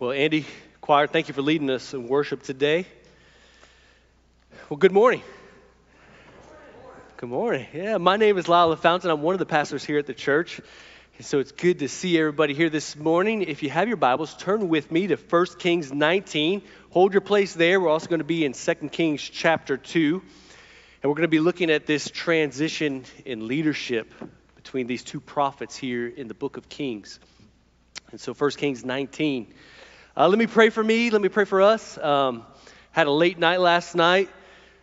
Well, Andy, choir, thank you for leading us in worship today. Well, good morning. Good morning. Yeah, my name is Lyle Fountain. I'm one of the pastors here at the church. And so it's good to see everybody here this morning. If you have your Bibles, turn with me to 1 Kings 19. Hold your place there. We're also going to be in 2 Kings chapter 2. And we're going to be looking at this transition in leadership between these two prophets here in the book of Kings. And so 1 Kings 19. Uh, let me pray for me. Let me pray for us. Um, had a late night last night.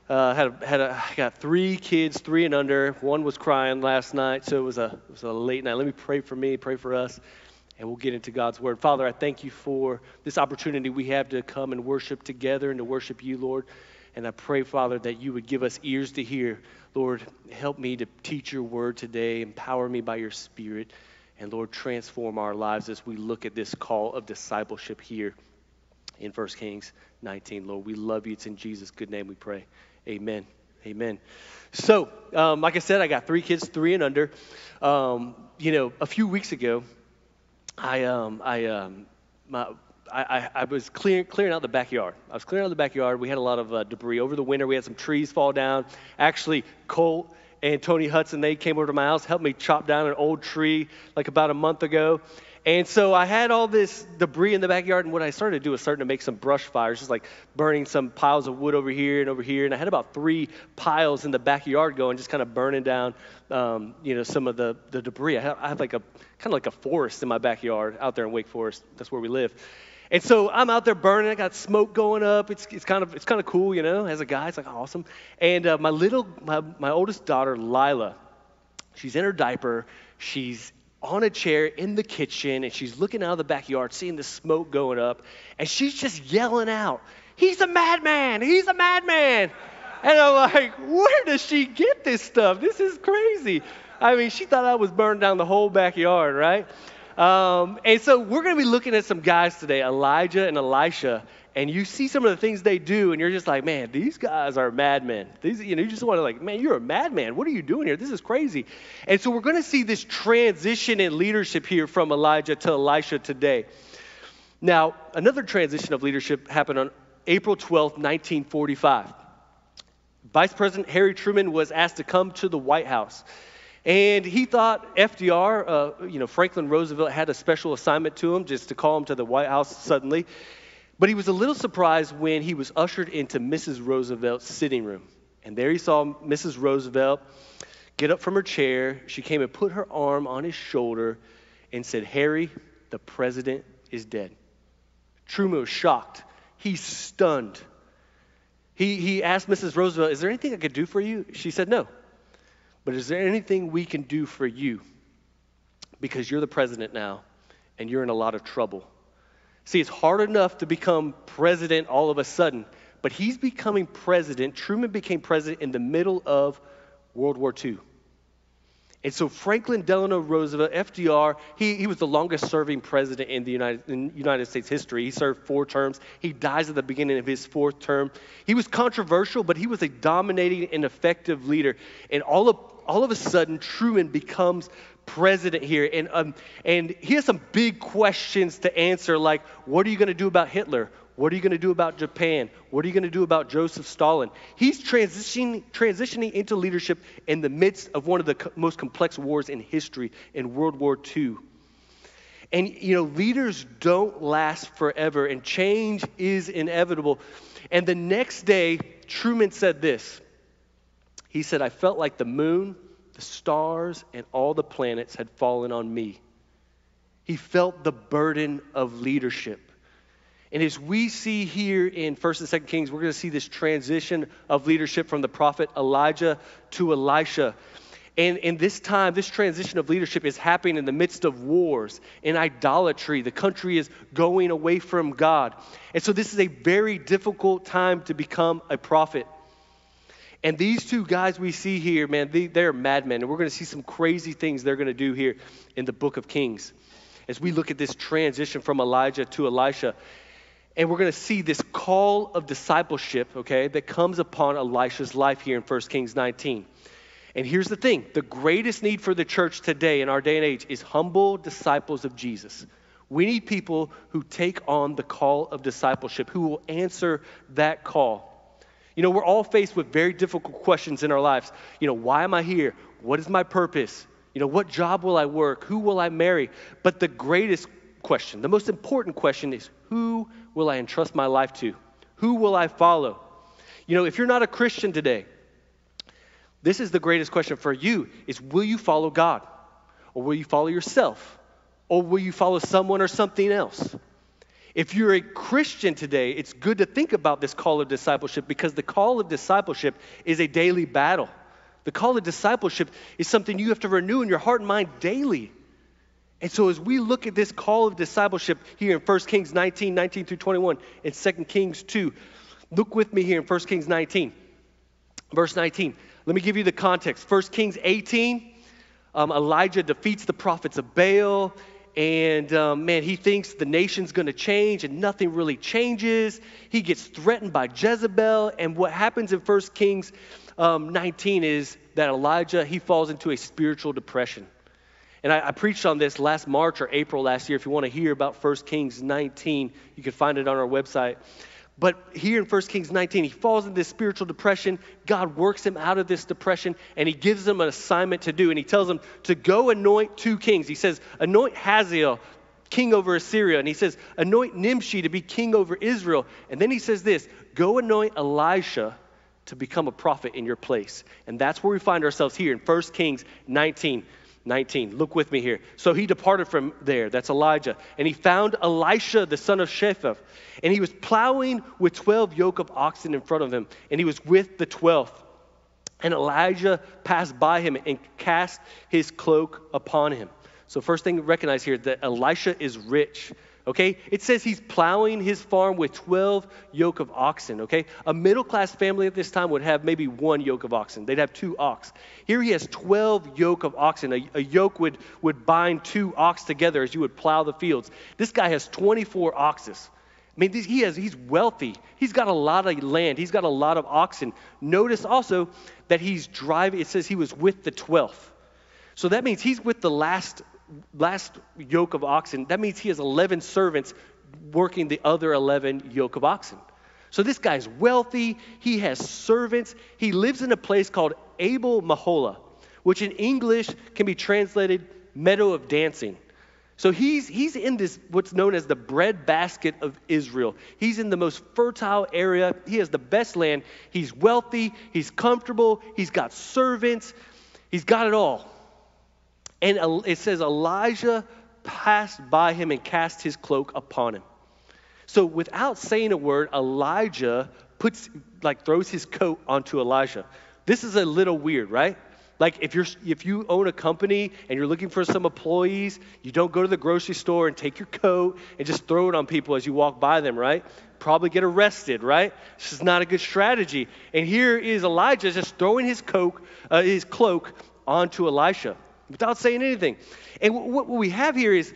Uh, had a, had a, got three kids, three and under. One was crying last night, so it was a it was a late night. Let me pray for me, pray for us, and we'll get into God's word. Father, I thank you for this opportunity we have to come and worship together and to worship you, Lord. And I pray, Father, that you would give us ears to hear. Lord, help me to teach your word today. Empower me by your spirit. And Lord, transform our lives as we look at this call of discipleship here in 1 Kings 19. Lord, we love you. It's in Jesus' good name we pray. Amen. Amen. So, um, like I said, I got three kids, three and under. Um, you know, a few weeks ago, I, um, I, um, my, I, I, was clearing, clearing out the backyard. I was clearing out the backyard. We had a lot of uh, debris over the winter. We had some trees fall down. Actually, Colt and Tony Hudson, they came over to my house, helped me chop down an old tree like about a month ago. And so I had all this debris in the backyard, and what I started to do was starting to make some brush fires, just like burning some piles of wood over here and over here. And I had about three piles in the backyard going, just kind of burning down, um, you know, some of the, the debris. I have, I have like a kind of like a forest in my backyard out there in Wake Forest. That's where we live. And so I'm out there burning. I got smoke going up. It's, it's kind of it's kind of cool, you know. As a guy, it's like awesome. And uh, my little my, my oldest daughter, Lila, she's in her diaper. She's on a chair in the kitchen and she's looking out of the backyard, seeing the smoke going up, and she's just yelling out, He's a madman! He's a madman! And I'm like, Where does she get this stuff? This is crazy. I mean, she thought I was burning down the whole backyard, right? Um, and so we're going to be looking at some guys today, Elijah and Elisha, and you see some of the things they do, and you're just like, man, these guys are madmen. These, you know, you just want to like, man, you're a madman. What are you doing here? This is crazy. And so we're going to see this transition in leadership here from Elijah to Elisha today. Now, another transition of leadership happened on April 12, 1945. Vice President Harry Truman was asked to come to the White House. And he thought FDR, uh, you know, Franklin Roosevelt had a special assignment to him just to call him to the White House suddenly. But he was a little surprised when he was ushered into Mrs. Roosevelt's sitting room. And there he saw Mrs. Roosevelt get up from her chair. She came and put her arm on his shoulder and said, Harry, the president is dead. Truman was shocked. He's stunned. He, he asked Mrs. Roosevelt, Is there anything I could do for you? She said, No. But is there anything we can do for you? Because you're the president now and you're in a lot of trouble. See, it's hard enough to become president all of a sudden, but he's becoming president. Truman became president in the middle of World War II. And so Franklin Delano Roosevelt, FDR, he, he was the longest serving president in the United, in United States history. He served four terms. He dies at the beginning of his fourth term. He was controversial, but he was a dominating and effective leader. And all of, all of a sudden, Truman becomes president here, and, um, and he has some big questions to answer, like what are you going to do about Hitler? What are you going to do about Japan? What are you going to do about Joseph Stalin? He's transitioning, transitioning into leadership in the midst of one of the co- most complex wars in history, in World War II. And, you know, leaders don't last forever, and change is inevitable. And the next day, Truman said this He said, I felt like the moon the stars and all the planets had fallen on me. He felt the burden of leadership. And as we see here in 1st and 2nd Kings, we're going to see this transition of leadership from the prophet Elijah to Elisha. And in this time, this transition of leadership is happening in the midst of wars and idolatry. The country is going away from God. And so, this is a very difficult time to become a prophet. And these two guys we see here, man, they, they're madmen. And we're going to see some crazy things they're going to do here in the book of Kings as we look at this transition from Elijah to Elisha. And we're going to see this call of discipleship, okay, that comes upon Elisha's life here in 1 Kings 19. And here's the thing the greatest need for the church today in our day and age is humble disciples of Jesus. We need people who take on the call of discipleship, who will answer that call. You know, we're all faced with very difficult questions in our lives. You know, why am I here? What is my purpose? You know, what job will I work? Who will I marry? But the greatest question, the most important question is who will I entrust my life to? Who will I follow? You know, if you're not a Christian today, this is the greatest question for you is will you follow God? Or will you follow yourself? Or will you follow someone or something else? If you're a Christian today, it's good to think about this call of discipleship because the call of discipleship is a daily battle. The call of discipleship is something you have to renew in your heart and mind daily. And so, as we look at this call of discipleship here in 1 Kings 19, 19 through 21, and 2 Kings 2, look with me here in 1 Kings 19, verse 19. Let me give you the context. 1 Kings 18, um, Elijah defeats the prophets of Baal and um, man, he thinks the nation's going to change, and nothing really changes. He gets threatened by Jezebel, and what happens in 1 Kings um, 19 is that Elijah he falls into a spiritual depression. And I, I, preached on this last March or April last year. If you want to hear about 1 Kings 19, you can find it on our website. But here in 1 Kings 19, he falls into this spiritual depression. God works him out of this depression and he gives him an assignment to do. And he tells him to go anoint two kings. He says, Anoint Hazael, king over Assyria. And he says, Anoint Nimshi to be king over Israel. And then he says this Go anoint Elisha to become a prophet in your place. And that's where we find ourselves here in 1 Kings 19. 19. Look with me here. So he departed from there, that's Elijah, and he found Elisha, the son of Shaphat, and he was plowing with 12 yoke of oxen in front of him, and he was with the 12th. And Elijah passed by him and cast his cloak upon him. So, first thing to recognize here that Elisha is rich. Okay? It says he's plowing his farm with 12 yoke of oxen. Okay? A middle class family at this time would have maybe one yoke of oxen, they'd have two ox. Here he has 12 yoke of oxen. A, a yoke would, would bind two ox together as you would plow the fields. This guy has 24 oxes. I mean, he has, he's wealthy. He's got a lot of land. He's got a lot of oxen. Notice also that he's driving, it says he was with the 12th. So that means he's with the last last yoke of oxen, that means he has 11 servants working the other 11 yoke of oxen. So this guy's wealthy, he has servants, he lives in a place called Abel Meholah, which in English can be translated meadow of dancing. So he's, he's in this, what's known as the bread basket of Israel. He's in the most fertile area. He has the best land. He's wealthy. He's comfortable. He's got servants. He's got it all. And it says Elijah passed by him and cast his cloak upon him. So without saying a word, Elijah puts like throws his coat onto Elijah. This is a little weird, right? Like if you're if you own a company and you're looking for some employees, you don't go to the grocery store and take your coat and just throw it on people as you walk by them, right? Probably get arrested, right? This is not a good strategy. And here is Elijah just throwing his coat, uh, his cloak onto Elisha without saying anything. And what we have here is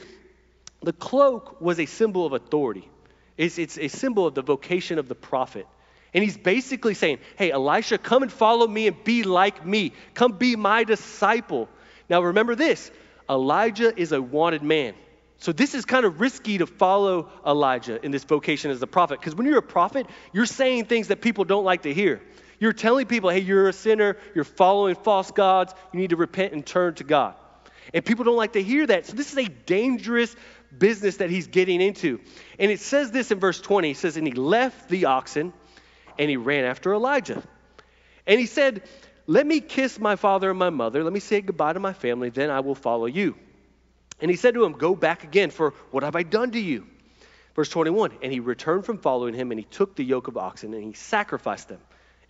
the cloak was a symbol of authority, it's, it's a symbol of the vocation of the prophet. And he's basically saying, Hey, Elisha, come and follow me and be like me. Come be my disciple. Now remember this Elijah is a wanted man. So this is kind of risky to follow Elijah in this vocation as a prophet. Because when you're a prophet, you're saying things that people don't like to hear. You're telling people, hey, you're a sinner, you're following false gods, you need to repent and turn to God. And people don't like to hear that. So this is a dangerous business that he's getting into. And it says this in verse 20. He says, And he left the oxen and he ran after Elijah. And he said, Let me kiss my father and my mother. Let me say goodbye to my family. Then I will follow you. And he said to him, Go back again, for what have I done to you? Verse 21 And he returned from following him, and he took the yoke of oxen, and he sacrificed them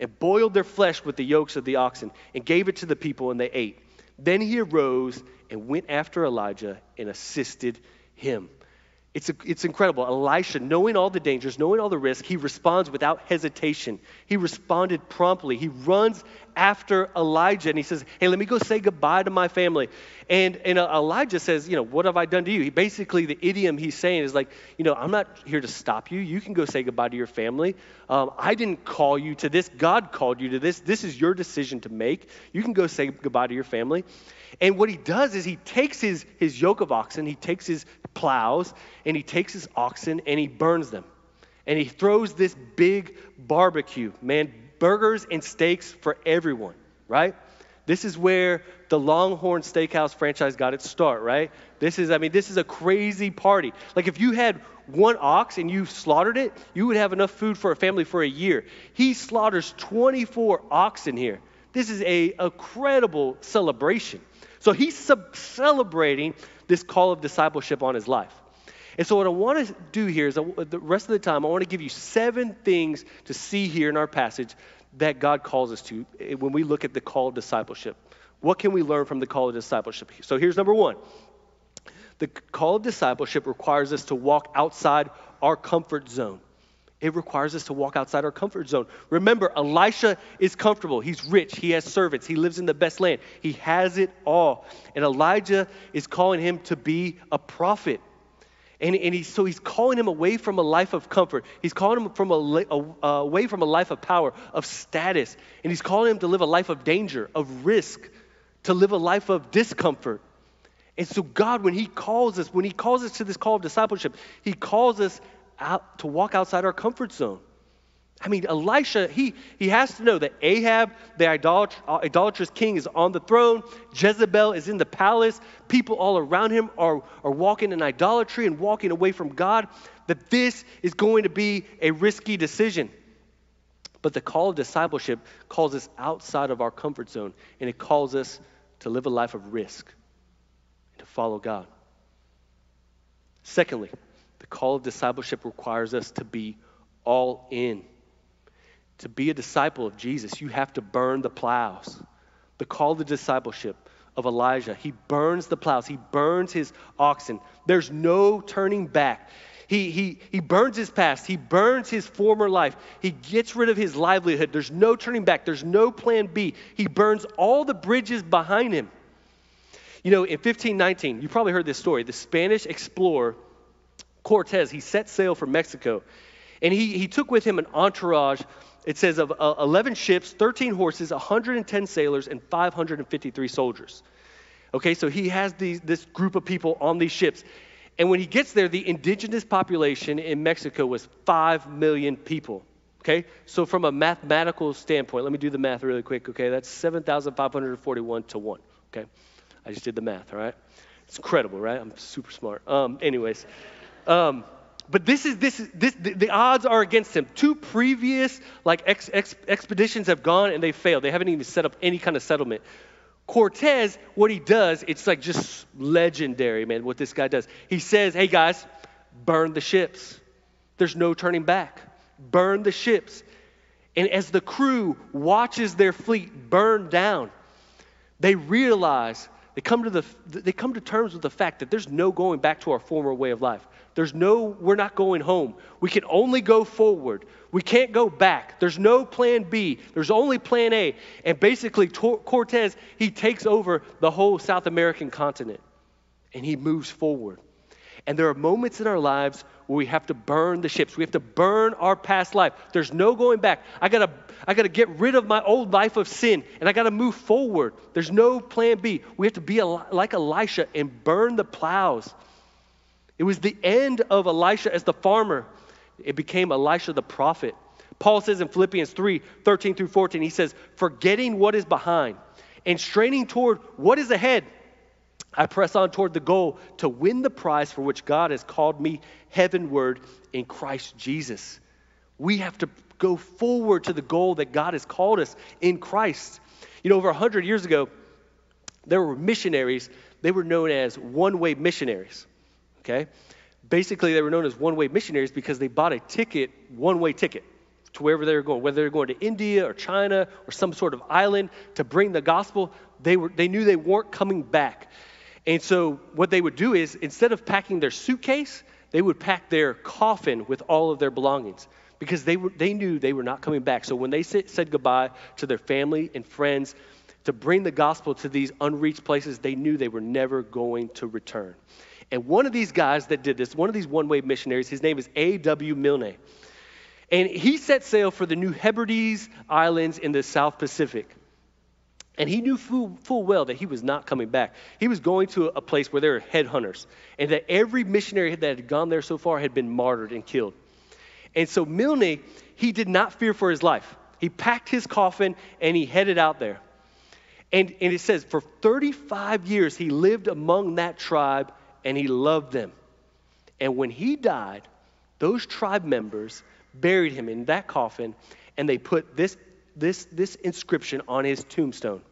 and boiled their flesh with the yokes of the oxen and gave it to the people, and they ate. Then he arose and went after Elijah and assisted him. It's, a, it's incredible. Elisha, knowing all the dangers, knowing all the risks, he responds without hesitation. He responded promptly. He runs after Elijah and he says, Hey, let me go say goodbye to my family. And, and uh, Elijah says, You know, what have I done to you? He basically, the idiom he's saying is like, You know, I'm not here to stop you. You can go say goodbye to your family. Um, I didn't call you to this. God called you to this. This is your decision to make. You can go say goodbye to your family. And what he does is he takes his, his yoke of oxen, he takes his plows, and he takes his oxen and he burns them. And he throws this big barbecue, man, burgers and steaks for everyone, right? This is where the Longhorn Steakhouse franchise got its start, right? This is, I mean, this is a crazy party. Like if you had one ox and you slaughtered it, you would have enough food for a family for a year. He slaughters 24 oxen here. This is a incredible celebration. So he's celebrating this call of discipleship on his life. And so, what I want to do here is the rest of the time, I want to give you seven things to see here in our passage that God calls us to eh, when we look at the call of discipleship. What can we learn from the call of discipleship? So, here's number one the call of discipleship requires us to walk outside our comfort zone. It requires us to walk outside our comfort zone. Remember, Elisha is comfortable. He's rich. He has servants. He lives in the best land. He has it all. And Elijah is calling him to be a prophet. And, and he, so he's calling him away from a life of comfort. He's calling him from a, a, away from a life of power, of status. And he's calling him to live a life of danger, of risk, to live a life of discomfort. And so, God, when He calls us, when He calls us to this call of discipleship, He calls us out, to walk outside our comfort zone. I mean, Elisha, he, he has to know that Ahab, the idolat- uh, idolatrous king, is on the throne. Jezebel is in the palace. People all around him are, are walking in idolatry and walking away from God. That this is going to be a risky decision. But the call of discipleship calls us outside of our comfort zone, and it calls us to live a life of risk, and to follow God. Secondly, the call of discipleship requires us to be all in. To be a disciple of Jesus, you have to burn the plows. The call to discipleship of Elijah, he burns the plows, he burns his oxen. There's no turning back. He, he, he burns his past. He burns his former life. He gets rid of his livelihood. There's no turning back. There's no plan B. He burns all the bridges behind him. You know, in 1519, you probably heard this story. The Spanish explorer Cortez, he set sail for Mexico. And he, he took with him an entourage, it says, of uh, 11 ships, 13 horses, 110 sailors, and 553 soldiers. Okay, so he has these, this group of people on these ships. And when he gets there, the indigenous population in Mexico was 5 million people. Okay, so from a mathematical standpoint, let me do the math really quick. Okay, that's 7,541 to 1. Okay, I just did the math, all right? It's incredible, right? I'm super smart. Um, anyways. Um, but this is this, this the, the, odds are against him. Two previous like ex, ex, expeditions have gone and they failed. They haven't even set up any kind of settlement. Cortez, what he does, it's like just legendary, man. What this guy does, he says, "Hey guys, burn the ships. There's no turning back. Burn the ships." And as the crew watches their fleet burn down, they realize they come to the they come to terms with the fact that there's no going back to our former way of life. There's no, we're not going home. We can only go forward. We can't go back. There's no plan B. There's only plan A. And basically, Cortez, he takes over the whole South American continent and he moves forward. And there are moments in our lives where we have to burn the ships. We have to burn our past life. There's no going back. I gotta, I gotta get rid of my old life of sin and I gotta move forward. There's no plan B. We have to be like Elisha and burn the plows it was the end of Elisha as the farmer. It became Elisha the prophet. Paul says in Philippians 3 13 through 14, he says, Forgetting what is behind and straining toward what is ahead, I press on toward the goal to win the prize for which God has called me heavenward in Christ Jesus. We have to go forward to the goal that God has called us in Christ. You know, over 100 years ago, there were missionaries, they were known as one way missionaries okay? Basically, they were known as one way missionaries because they bought a ticket, one way ticket, to wherever they were going, whether they were going to India or China or some sort of island to bring the gospel. They, were, they knew they weren't coming back. And so, what they would do is instead of packing their suitcase, they would pack their coffin with all of their belongings because they, were, they knew they were not coming back. So when they said goodbye to their family and friends to bring the gospel to these unreached places, they knew they were never going to return. And one of these guys that did this, one of these one way missionaries, his name is A.W. Milne. And he set sail for the New Hebrides Islands in the South Pacific. And he knew full, full, well that he was not coming back. He was going to a place where there were headhunters, and that every missionary that had gone there so far had been martyred and killed. And so Milne, he did not fear for his life. He packed his coffin and he headed out there. And, and it says, for 35 years, he lived among that tribe and he loved them. And when he died, those tribe members buried him in that coffin and they put this, this, this inscription on his tombstone.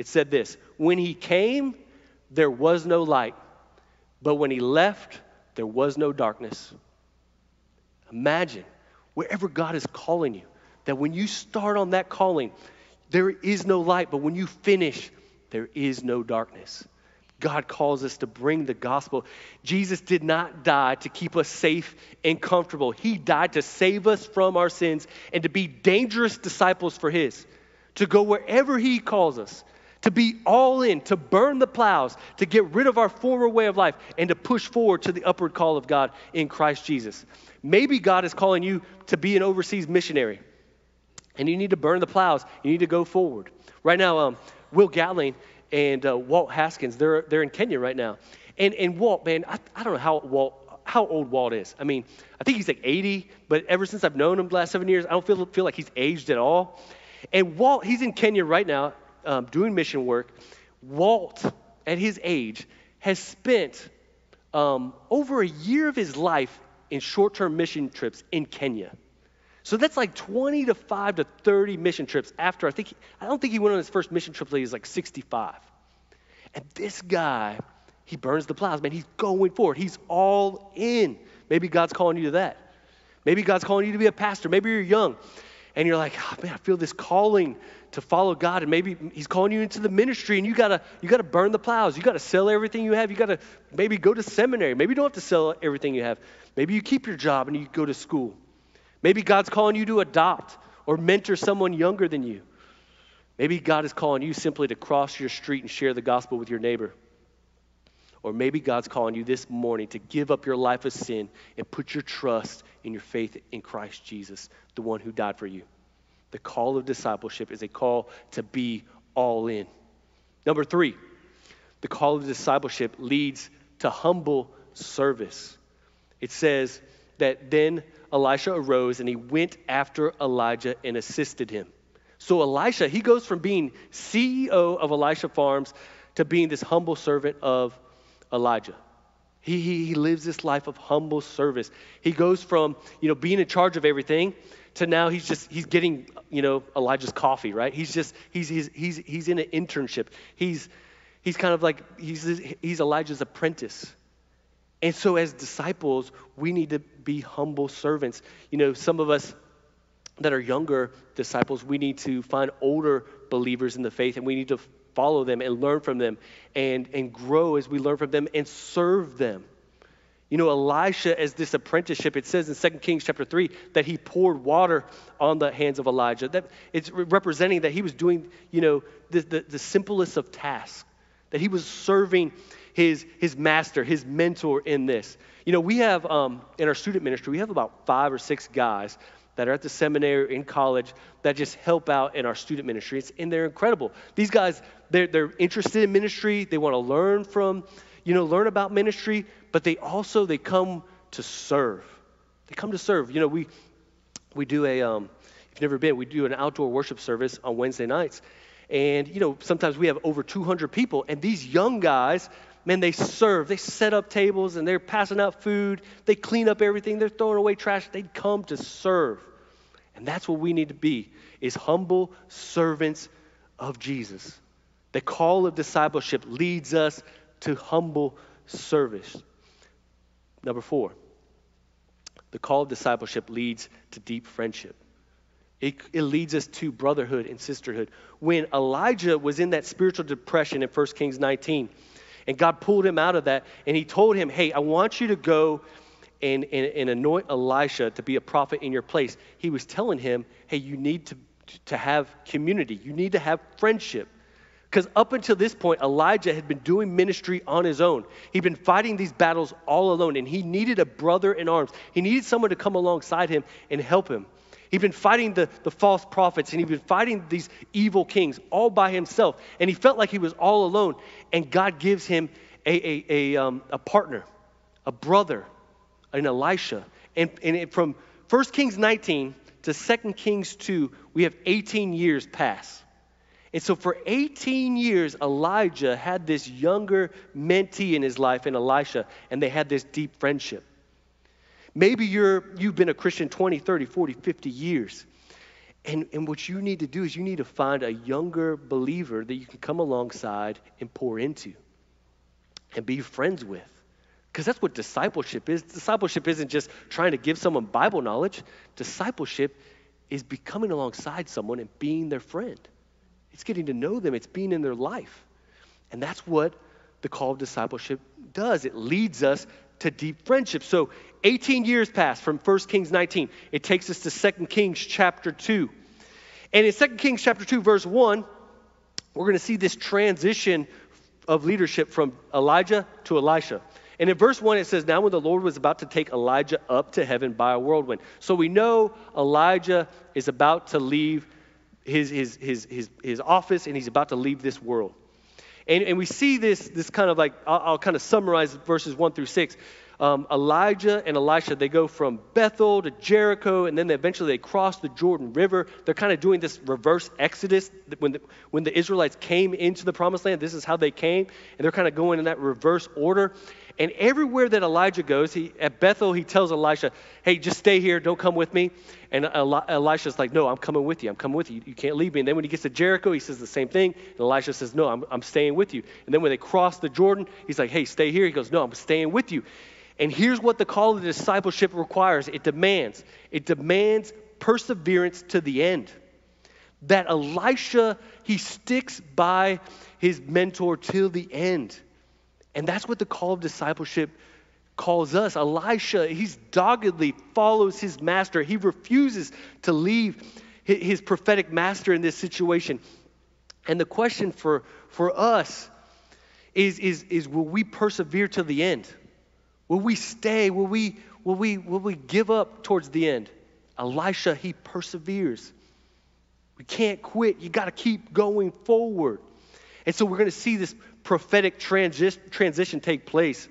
It said this When he came, there was no light, but when he left, there was no darkness. Imagine wherever God is calling you, that when you start on that calling, there is no light, but when you finish, there is no darkness. God calls us to bring the gospel. Jesus did not die to keep us safe and comfortable. He died to save us from our sins and to be dangerous disciples for His, to go wherever He calls us, to be all in, to burn the plows, to get rid of our former way of life, and to push forward to the upward call of God in Christ Jesus. Maybe God is calling you to be an overseas missionary, and you need to burn the plows. You need to go forward. Right now, um, Will Gatling and uh, Walt Haskins, they're, they're in Kenya right now. And, and Walt, man, I, I don't know how Walt, how old Walt is. I mean, I think he's like 80, but ever since I've known him the last seven years, I don't feel, feel like he's aged at all. And Walt, he's in Kenya right now um, doing mission work. Walt, at his age, has spent um, over a year of his life in short term mission trips in Kenya. So that's like 20 to 5 to 30 mission trips after I think, I don't think he went on his first mission trip until he was like 65. And this guy, he burns the plows, man. He's going forward. He's all in. Maybe God's calling you to that. Maybe God's calling you to be a pastor. Maybe you're young and you're like, oh, man, I feel this calling to follow God, and maybe He's calling you into the ministry, and you gotta you gotta burn the plows. You gotta sell everything you have. You gotta maybe go to seminary. Maybe you don't have to sell everything you have. Maybe you keep your job and you go to school. Maybe God's calling you to adopt or mentor someone younger than you. Maybe God is calling you simply to cross your street and share the gospel with your neighbor. Or maybe God's calling you this morning to give up your life of sin and put your trust in your faith in Christ Jesus, the one who died for you. The call of discipleship is a call to be all in. Number three, the call of discipleship leads to humble service. It says that then Elisha arose and he went after Elijah and assisted him. So Elisha, he goes from being CEO of Elisha Farms to being this humble servant of Elijah. He, he, he lives this life of humble service. He goes from, you know, being in charge of everything to now he's just he's getting you know Elijah's coffee, right? He's just he's he's he's he's in an internship. He's he's kind of like he's he's Elijah's apprentice. And so as disciples, we need to be humble servants. You know, some of us that are younger disciples, we need to find older believers in the faith and we need to follow them and learn from them and, and grow as we learn from them and serve them. You know, Elisha, as this apprenticeship, it says in 2 Kings chapter 3 that he poured water on the hands of Elijah. That it's representing that he was doing, you know, the, the, the simplest of tasks, that he was serving his, his master, his mentor in this. You know, we have, um, in our student ministry, we have about five or six guys that are at the seminary or in college that just help out in our student ministry. and they're incredible. These guys, they're, they're interested in ministry. They want to learn from, you know, learn about ministry, but they also they come to serve. They come to serve. You know, we we do a um, if you've never been, we do an outdoor worship service on Wednesday nights, and you know sometimes we have over 200 people, and these young guys. Man, they serve. They set up tables and they're passing out food. They clean up everything. They're throwing away trash. They come to serve. And that's what we need to be is humble servants of Jesus. The call of discipleship leads us to humble service. Number four, the call of discipleship leads to deep friendship. It, it, leads us to brotherhood and sisterhood. When Elijah was in that spiritual depression in 1 Kings 19, and God pulled him out of that, and he told him, Hey, I want you to go and, and, and anoint Elisha to be a prophet in your place, he was telling him, hey, you need to, to have community, you need to have friendship. Because up until this point, Elijah had been doing ministry on his own. He'd been fighting these battles all alone, and he needed a brother in arms. He needed someone to come alongside him and help him. He'd been fighting the, the false prophets, and he'd been fighting these evil kings all by himself. And he felt like he was all alone. And God gives him a, a, a, um, a partner, a brother, an Elisha. And, and from 1 Kings 19 to 2 Kings 2, we have 18 years pass. And so for 18 years, Elijah had this younger mentee in his life in Elisha, and they had this deep friendship. Maybe you're, you've been a Christian 20, 30, 40, 50 years. And, and what you need to do is you need to find a younger believer that you can come alongside and pour into and be friends with. Because that's what discipleship is. Discipleship isn't just trying to give someone Bible knowledge, discipleship is becoming alongside someone and being their friend. It's getting to know them, it's being in their life. And that's what the call of discipleship does. It leads us to deep friendship. So 18 years pass from 1 Kings 19. It takes us to 2 Kings chapter 2. And in 2 Kings chapter 2, verse 1, we're going to see this transition of leadership from Elijah to Elisha. And in verse 1, it says, Now when the Lord was about to take Elijah up to heaven by a whirlwind. So we know Elijah is about to leave his, his, his, his, his office and he's about to leave this world. And, and we see this, this kind of like, I'll, I'll kind of summarize verses 1 through 6 um, Elijah and Elisha, they go from Bethel to Jericho, and then they eventually they cross the Jordan River. They're kind of doing this reverse exodus. When the, when the Israelites came into the promised land, this is how they came, and they're kind of going in that reverse order. And everywhere that Elijah goes, he, at Bethel, he tells Elisha, hey, just stay here, don't come with me. And Elisha's like, no, I'm coming with you, I'm coming with you, you can't leave me. And then when he gets to Jericho, he says the same thing, and Elisha says, no, I'm, I'm staying with you. And then when they cross the Jordan, he's like, hey, stay here. He goes, no, I'm staying with you. And here's what the call of discipleship requires it demands it demands perseverance to the end. That Elisha, he sticks by his mentor till the end. And that's what the call of discipleship calls us. Elisha, he's doggedly follows his master. He refuses to leave his prophetic master in this situation. And the question for, for us is, is, is will we persevere to the end? Will we stay? Will we, will we, will we give up towards the end? Elisha, he perseveres. We can't quit. You got to keep going forward. And so we're going to see this prophetic transi- transition take place.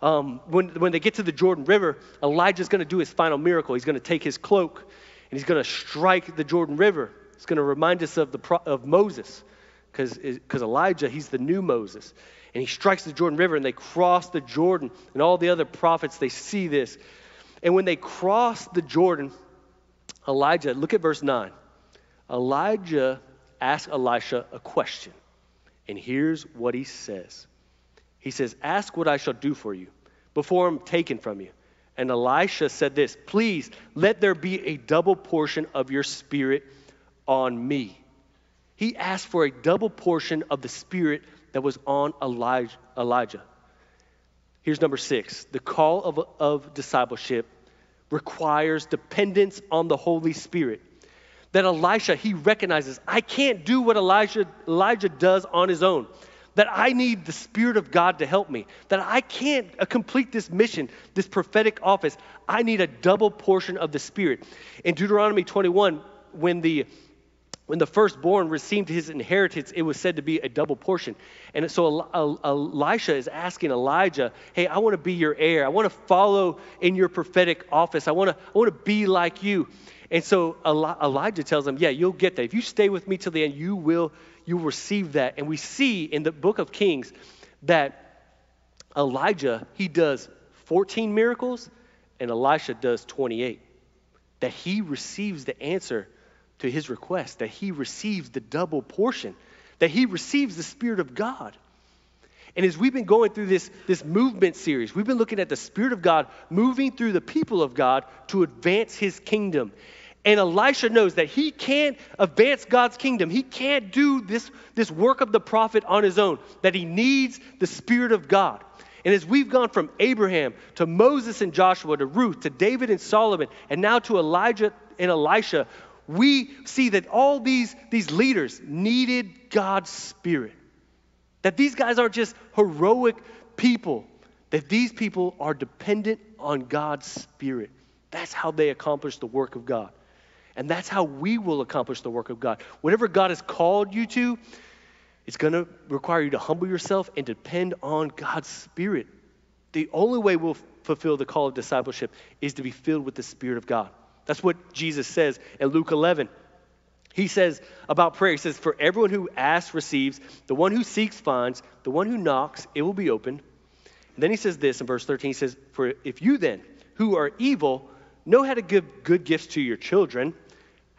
Um, when, when they get to the Jordan River, Elijah's going to do his final miracle. He's going to take his cloak and he's going to strike the Jordan River. It's going to remind us of, the of Moses because Elijah, he's the new Moses and he strikes the Jordan River and they cross the Jordan. And all the other prophets, they see this. And when they cross the Jordan, Elijah, look at verse 9. Elijah asks Elisha a question. And here's what he says He says, Ask what I shall do for you before I'm taken from you. And Elisha said this Please let there be a double portion of your spirit on me. He asked for a double portion of the spirit that was on Elijah. Here's number six the call of, of discipleship requires dependence on the Holy Spirit. That Elisha, he recognizes, I can't do what Elijah, Elijah does on his own. That I need the Spirit of God to help me. That I can't uh, complete this mission, this prophetic office. I need a double portion of the Spirit. In Deuteronomy 21, when the when the firstborn received his inheritance, it was said to be a double portion. And so Elisha is asking Elijah, Hey, I want to be your heir. I want to follow in your prophetic office. I want to, I want to be like you. And so Elijah tells him, Yeah, you'll get that. If you stay with me till the end, you will you receive that. And we see in the book of Kings that Elijah, he does 14 miracles, and Elisha does 28. That he receives the answer to his request, that he receives the double portion, that he receives the Spirit of God. And as we've been going through this, this movement series, we've been looking at the Spirit of God moving through the people of God to advance his kingdom. And Elisha knows that he can't advance God's kingdom. He can't do this, this work of the prophet on his own, that he needs the Spirit of God. And as we've gone from Abraham to Moses and Joshua to Ruth to David and Solomon and now to Elijah and Elisha, we see that all these, these leaders needed God's Spirit. That these guys aren't just heroic people, that these people are dependent on God's Spirit. That's how they accomplish the work of God. And that's how we will accomplish the work of God. Whatever God has called you to, it's going to require you to humble yourself and depend on God's Spirit. The only way we'll fulfill the call of discipleship is to be filled with the Spirit of God. That's what Jesus says in Luke 11. He says about prayer, he says, For everyone who asks receives, the one who seeks finds, the one who knocks, it will be opened. And then he says this in verse 13 he says, For if you then, who are evil, know how to give good gifts to your children,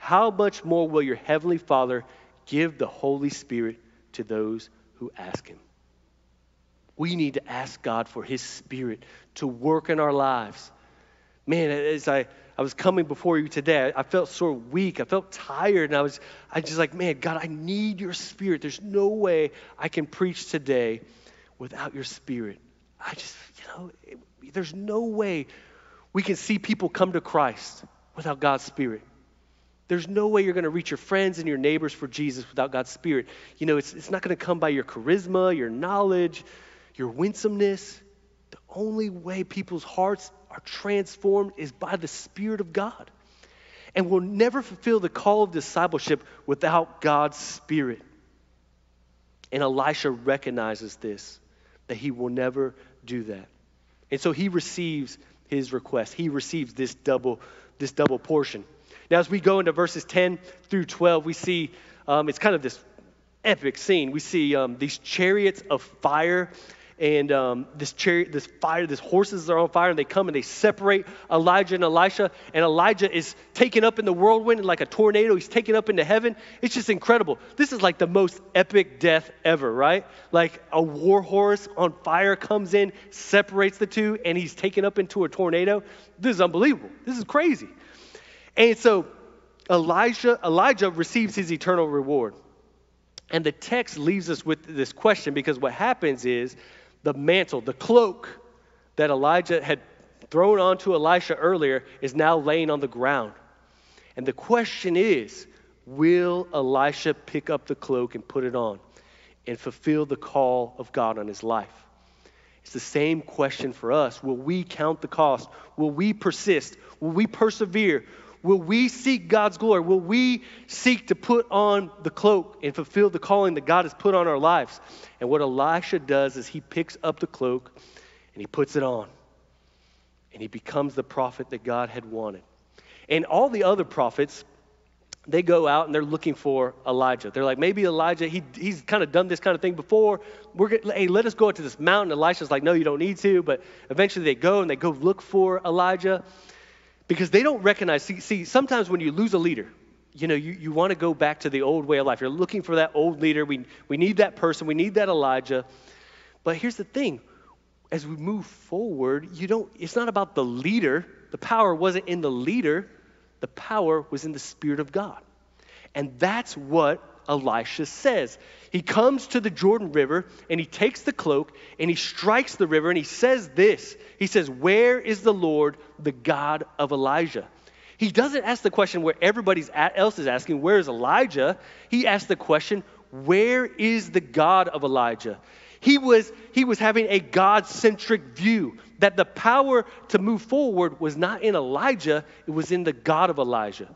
how much more will your heavenly Father give the Holy Spirit to those who ask him? We need to ask God for his Spirit to work in our lives. Man, as I I was coming before you today, I felt sort of weak. I felt tired. And I was, I just like, man, God, I need your spirit. There's no way I can preach today without your spirit. I just, you know, it, there's no way we can see people come to Christ without God's spirit. There's no way you're going to reach your friends and your neighbors for Jesus without God's spirit. You know, it's, it's not going to come by your charisma, your knowledge, your winsomeness. The only way people's hearts are transformed is by the Spirit of God. And we'll never fulfill the call of discipleship without God's Spirit. And Elisha recognizes this, that he will never do that. And so he receives his request. He receives this double, this double portion. Now, as we go into verses 10 through 12, we see um, it's kind of this epic scene. We see um, these chariots of fire and um, this chariot, this fire, these horses are on fire, and they come and they separate Elijah and Elisha, and Elijah is taken up in the whirlwind like a tornado. He's taken up into heaven. It's just incredible. This is like the most epic death ever, right? Like a war horse on fire comes in, separates the two, and he's taken up into a tornado. This is unbelievable. This is crazy. And so Elijah, Elijah receives his eternal reward. And the text leaves us with this question because what happens is the mantle, the cloak that Elijah had thrown onto Elisha earlier is now laying on the ground. And the question is will Elisha pick up the cloak and put it on and fulfill the call of God on his life? It's the same question for us. Will we count the cost? Will we persist? Will we persevere? Will we seek God's glory? Will we seek to put on the cloak and fulfill the calling that God has put on our lives? And what Elisha does is he picks up the cloak and he puts it on. And he becomes the prophet that God had wanted. And all the other prophets, they go out and they're looking for Elijah. They're like, maybe Elijah, he, he's kind of done this kind of thing before. We're hey, let us go to this mountain. Elisha's like, no, you don't need to. But eventually they go and they go look for Elijah because they don't recognize. See, see sometimes when you lose a leader, you know, you, you want to go back to the old way of life. You're looking for that old leader. We, we need that person. We need that Elijah. But here's the thing as we move forward, you don't, it's not about the leader. The power wasn't in the leader, the power was in the Spirit of God. And that's what Elisha says. He comes to the Jordan River and he takes the cloak and he strikes the river and he says this. He says, Where is the Lord, the God of Elijah? He doesn't ask the question where everybody else is asking, Where is Elijah? He asks the question, Where is the God of Elijah? He was, he was having a God centric view that the power to move forward was not in Elijah, it was in the God of Elijah.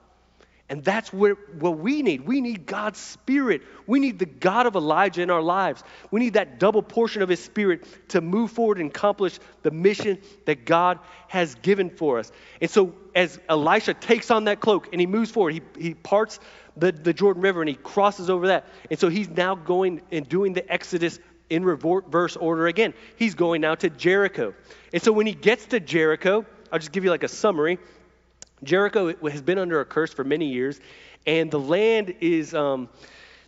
And that's what, what we need. We need God's Spirit. We need the God of Elijah in our lives. We need that double portion of His Spirit to move forward and accomplish the mission that God has given for us. And so, as Elisha takes on that cloak and he moves forward, he, he parts the, the Jordan River and he crosses over that. And so, he's now going and doing the Exodus in reverse order again. He's going now to Jericho. And so, when he gets to Jericho, I'll just give you like a summary. Jericho has been under a curse for many years, and the land is. Um,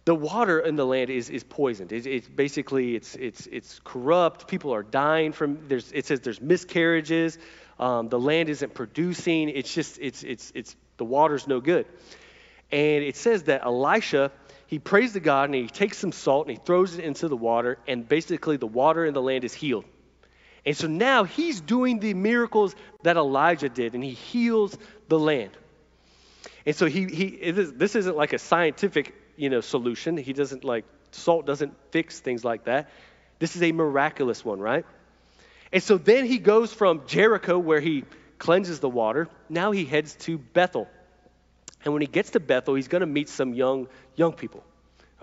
the water in the land is, is poisoned. It, it's basically it's, it's, it's corrupt. People are dying from. There's, it says there's miscarriages. Um, the land isn't producing. It's just it's it's it's the water's no good. And it says that Elisha he prays to God and he takes some salt and he throws it into the water and basically the water in the land is healed. And so now he's doing the miracles that Elijah did, and he heals the land. And so he, he is, this isn't like a scientific you know, solution. He doesn't like, salt doesn't fix things like that. This is a miraculous one, right? And so then he goes from Jericho, where he cleanses the water. Now he heads to Bethel. And when he gets to Bethel, he's going to meet some young, young people.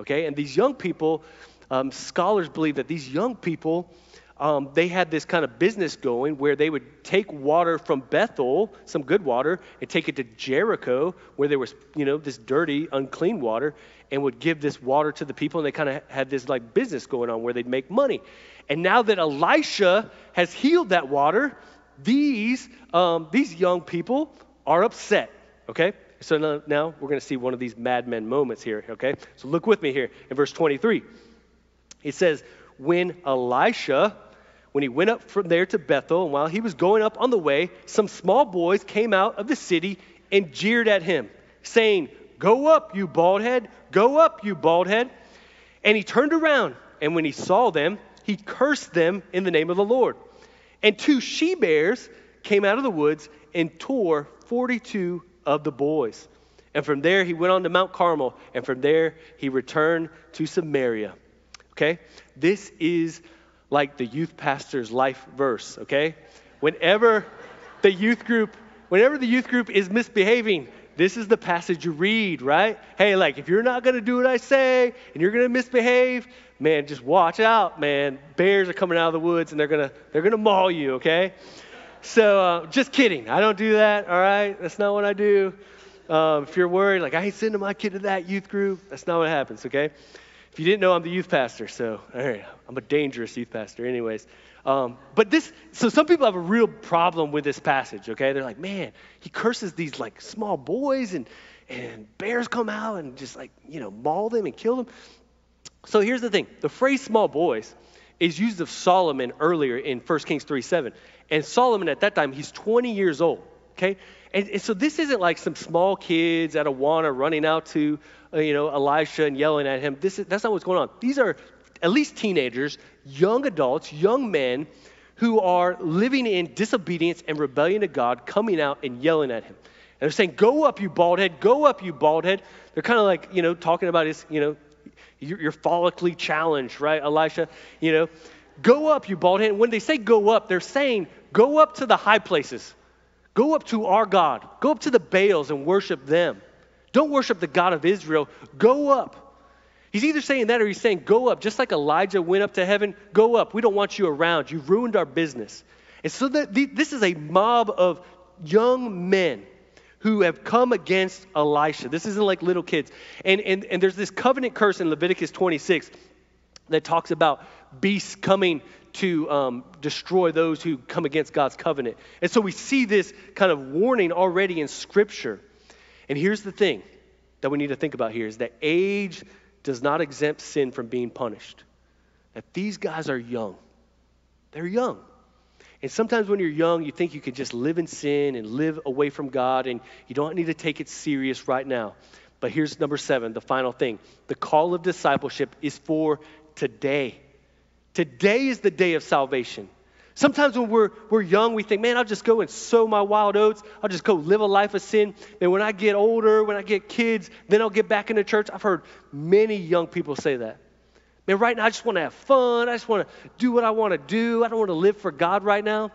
Okay? And these young people, um, scholars believe that these young people um, they had this kind of business going where they would take water from Bethel, some good water, and take it to Jericho, where there was, you know, this dirty, unclean water, and would give this water to the people. And they kind of had this like business going on where they'd make money. And now that Elisha has healed that water, these um, these young people are upset. Okay, so now, now we're going to see one of these madmen moments here. Okay, so look with me here in verse 23. It says, when Elisha when he went up from there to Bethel, and while he was going up on the way, some small boys came out of the city and jeered at him, saying, Go up, you bald head, go up, you bald head. And he turned around, and when he saw them, he cursed them in the name of the Lord. And two she bears came out of the woods and tore 42 of the boys. And from there he went on to Mount Carmel, and from there he returned to Samaria. Okay? This is like the youth pastor's life verse, okay? Whenever the youth group, whenever the youth group is misbehaving, this is the passage you read, right? Hey, like if you're not going to do what I say and you're going to misbehave, man, just watch out, man. Bears are coming out of the woods and they're going to they're going to maul you, okay? So, uh, just kidding. I don't do that, all right? That's not what I do. Um, if you're worried, like I ain't sending my kid to that youth group, that's not what happens, okay? If you didn't know, I'm the youth pastor, so all right, I'm a dangerous youth pastor, anyways. Um, but this, so some people have a real problem with this passage, okay? They're like, man, he curses these like small boys and, and bears come out and just like, you know, maul them and kill them. So here's the thing the phrase small boys is used of Solomon earlier in 1 Kings 3 7. And Solomon at that time, he's 20 years old, okay? And, and so this isn't like some small kids at a Awana running out to uh, you know, Elisha and yelling at him. This is, that's not what's going on. These are at least teenagers, young adults, young men who are living in disobedience and rebellion to God, coming out and yelling at him. And they're saying, Go up, you bald head, go up, you bald head. They're kind of like, you know, talking about his, you know, you're, follically challenged, right, Elisha? You know, go up, you bald head. And when they say go up, they're saying, Go up to the high places. Go up to our God. Go up to the Baals and worship them. Don't worship the God of Israel. Go up. He's either saying that or he's saying, Go up. Just like Elijah went up to heaven, go up. We don't want you around. You've ruined our business. And so the, the, this is a mob of young men who have come against Elisha. This isn't like little kids. And, and, and there's this covenant curse in Leviticus 26 that talks about beasts coming to um, destroy those who come against God's covenant. And so we see this kind of warning already in Scripture. And here's the thing that we need to think about here is that age does not exempt sin from being punished. That these guys are young. They're young. And sometimes when you're young, you think you can just live in sin and live away from God, and you don't need to take it serious right now. But here's number seven, the final thing. The call of discipleship is for today. Today is the day of salvation. Sometimes when we're, we're young, we think, man, I'll just go and sow my wild oats. I'll just go live a life of sin. And when I get older, when I get kids, then I'll get back into church. I've heard many young people say that. Man, right now I just want to have fun. I just want to do what I want to do. I don't want to live for God right now.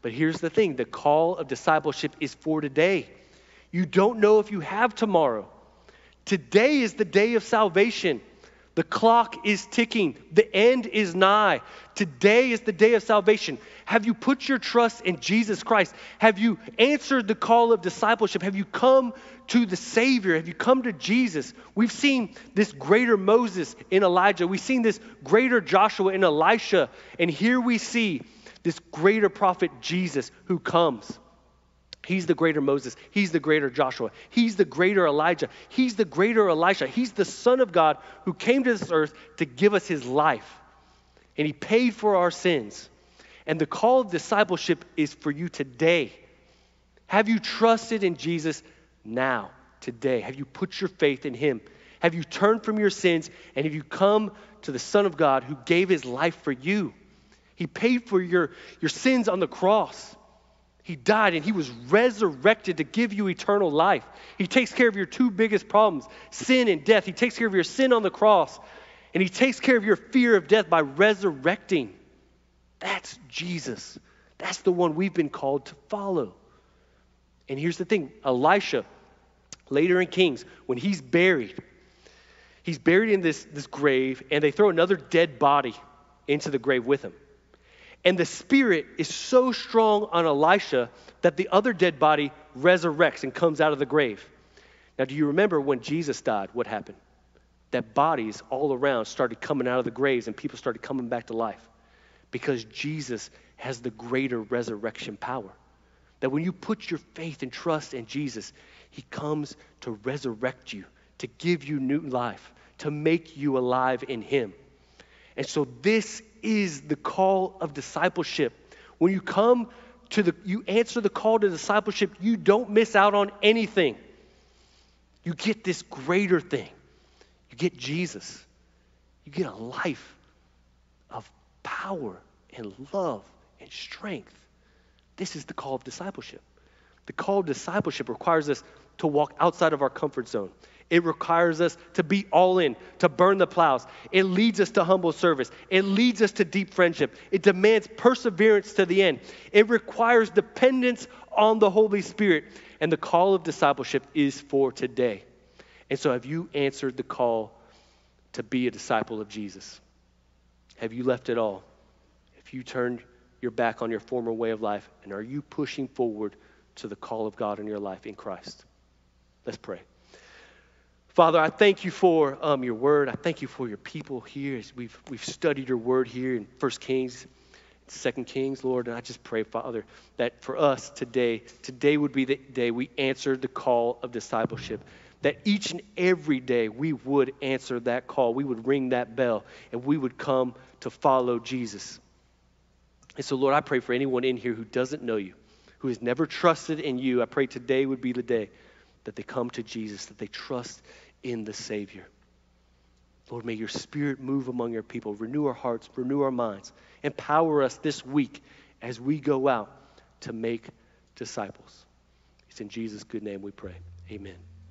But here's the thing the call of discipleship is for today. You don't know if you have tomorrow. Today is the day of salvation. The clock is ticking. The end is nigh. Today is the day of salvation. Have you put your trust in Jesus Christ? Have you answered the call of discipleship? Have you come to the Savior? Have you come to Jesus? We've seen this greater Moses in Elijah. We've seen this greater Joshua in Elisha. And here we see this greater prophet Jesus who comes. He's the greater Moses. He's the greater Joshua. He's the greater Elijah. He's the greater Elisha. He's the Son of God who came to this earth to give us his life. And he paid for our sins. And the call of discipleship is for you today. Have you trusted in Jesus now, today? Have you put your faith in him? Have you turned from your sins and have you come to the Son of God who gave his life for you? He paid for your, your sins on the cross. He died and he was resurrected to give you eternal life. He takes care of your two biggest problems sin and death. He takes care of your sin on the cross, and he takes care of your fear of death by resurrecting. That's Jesus. That's the one we've been called to follow. And here's the thing Elisha, later in Kings, when he's buried, he's buried in this, this grave, and they throw another dead body into the grave with him. And the spirit is so strong on Elisha that the other dead body resurrects and comes out of the grave. Now, do you remember when Jesus died? What happened? That bodies all around started coming out of the graves and people started coming back to life because Jesus has the greater resurrection power. That when you put your faith and trust in Jesus, He comes to resurrect you, to give you new life, to make you alive in Him. And so, this is the call of discipleship. When you come to the, you answer the call to discipleship, you don't miss out on anything. You get this greater thing. You get Jesus. You get a life of power and love and strength. This is the call of discipleship. The call of discipleship requires us to walk outside of our comfort zone. It requires us to be all in, to burn the plows. It leads us to humble service. It leads us to deep friendship. It demands perseverance to the end. It requires dependence on the Holy Spirit. And the call of discipleship is for today. And so, have you answered the call to be a disciple of Jesus? Have you left it all? Have you turned your back on your former way of life? And are you pushing forward to the call of God in your life in Christ? Let's pray. Father, I thank you for um, your word. I thank you for your people here we've, we've studied your word here in 1 Kings, 2 Kings, Lord. And I just pray, Father, that for us today, today would be the day we answered the call of discipleship. That each and every day we would answer that call, we would ring that bell, and we would come to follow Jesus. And so, Lord, I pray for anyone in here who doesn't know you, who has never trusted in you. I pray today would be the day that they come to Jesus, that they trust in the Savior. Lord, may your spirit move among your people, renew our hearts, renew our minds, empower us this week as we go out to make disciples. It's in Jesus' good name we pray. Amen.